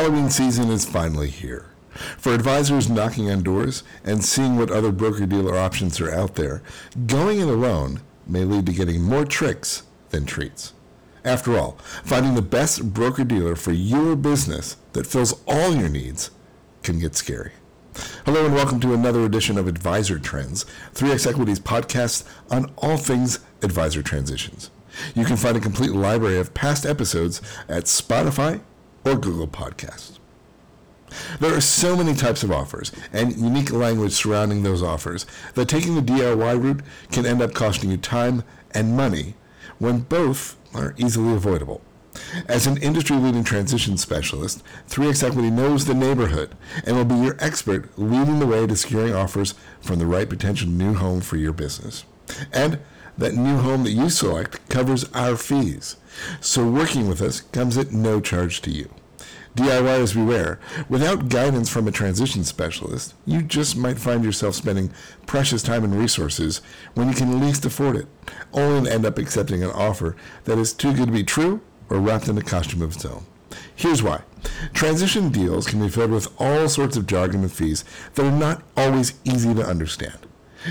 Halloween season is finally here. For advisors knocking on doors and seeing what other broker dealer options are out there, going it alone may lead to getting more tricks than treats. After all, finding the best broker dealer for your business that fills all your needs can get scary. Hello and welcome to another edition of Advisor Trends, 3X Equity's podcast on all things advisor transitions. You can find a complete library of past episodes at Spotify or Google Podcasts. There are so many types of offers and unique language surrounding those offers that taking the DIY route can end up costing you time and money when both are easily avoidable. As an industry leading transition specialist, 3X Equity knows the neighborhood and will be your expert leading the way to securing offers from the right potential new home for your business. And that new home that you select covers our fees. So working with us comes at no charge to you. DIYers beware. Without guidance from a transition specialist, you just might find yourself spending precious time and resources when you can least afford it, only to end up accepting an offer that is too good to be true or wrapped in a costume of its own. Here's why. Transition deals can be filled with all sorts of jargon and fees that are not always easy to understand.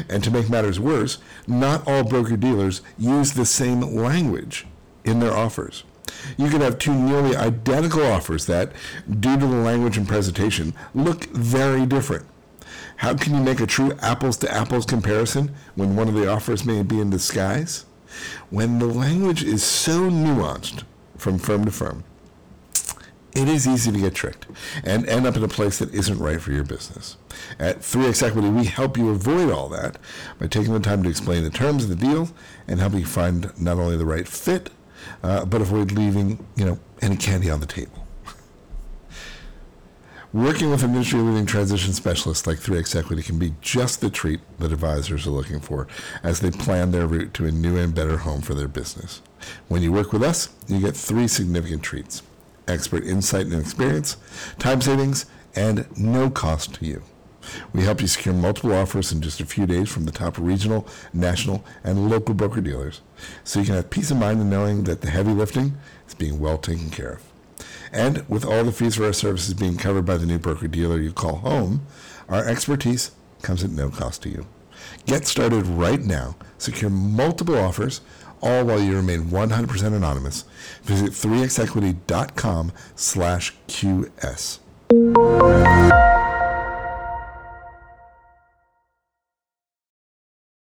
And to make matters worse, not all broker dealers use the same language in their offers. You could have two nearly identical offers that, due to the language and presentation, look very different. How can you make a true apples to apples comparison when one of the offers may be in disguise? When the language is so nuanced from firm to firm, it is easy to get tricked and end up in a place that isn't right for your business. At 3X Equity, we help you avoid all that by taking the time to explain the terms of the deal and help you find not only the right fit, uh, but avoid leaving, you know, any candy on the table. Working with an industry-leading transition specialist like 3X Equity can be just the treat that advisors are looking for as they plan their route to a new and better home for their business. When you work with us, you get three significant treats expert insight and experience, time savings, and no cost to you. We help you secure multiple offers in just a few days from the top regional, national, and local broker dealers, so you can have peace of mind in knowing that the heavy lifting is being well taken care of. And with all the fees for our services being covered by the new broker dealer you call home, our expertise comes at no cost to you. Get started right now. Secure multiple offers, all while you remain 100% anonymous. Visit 3xequity.com slash QS.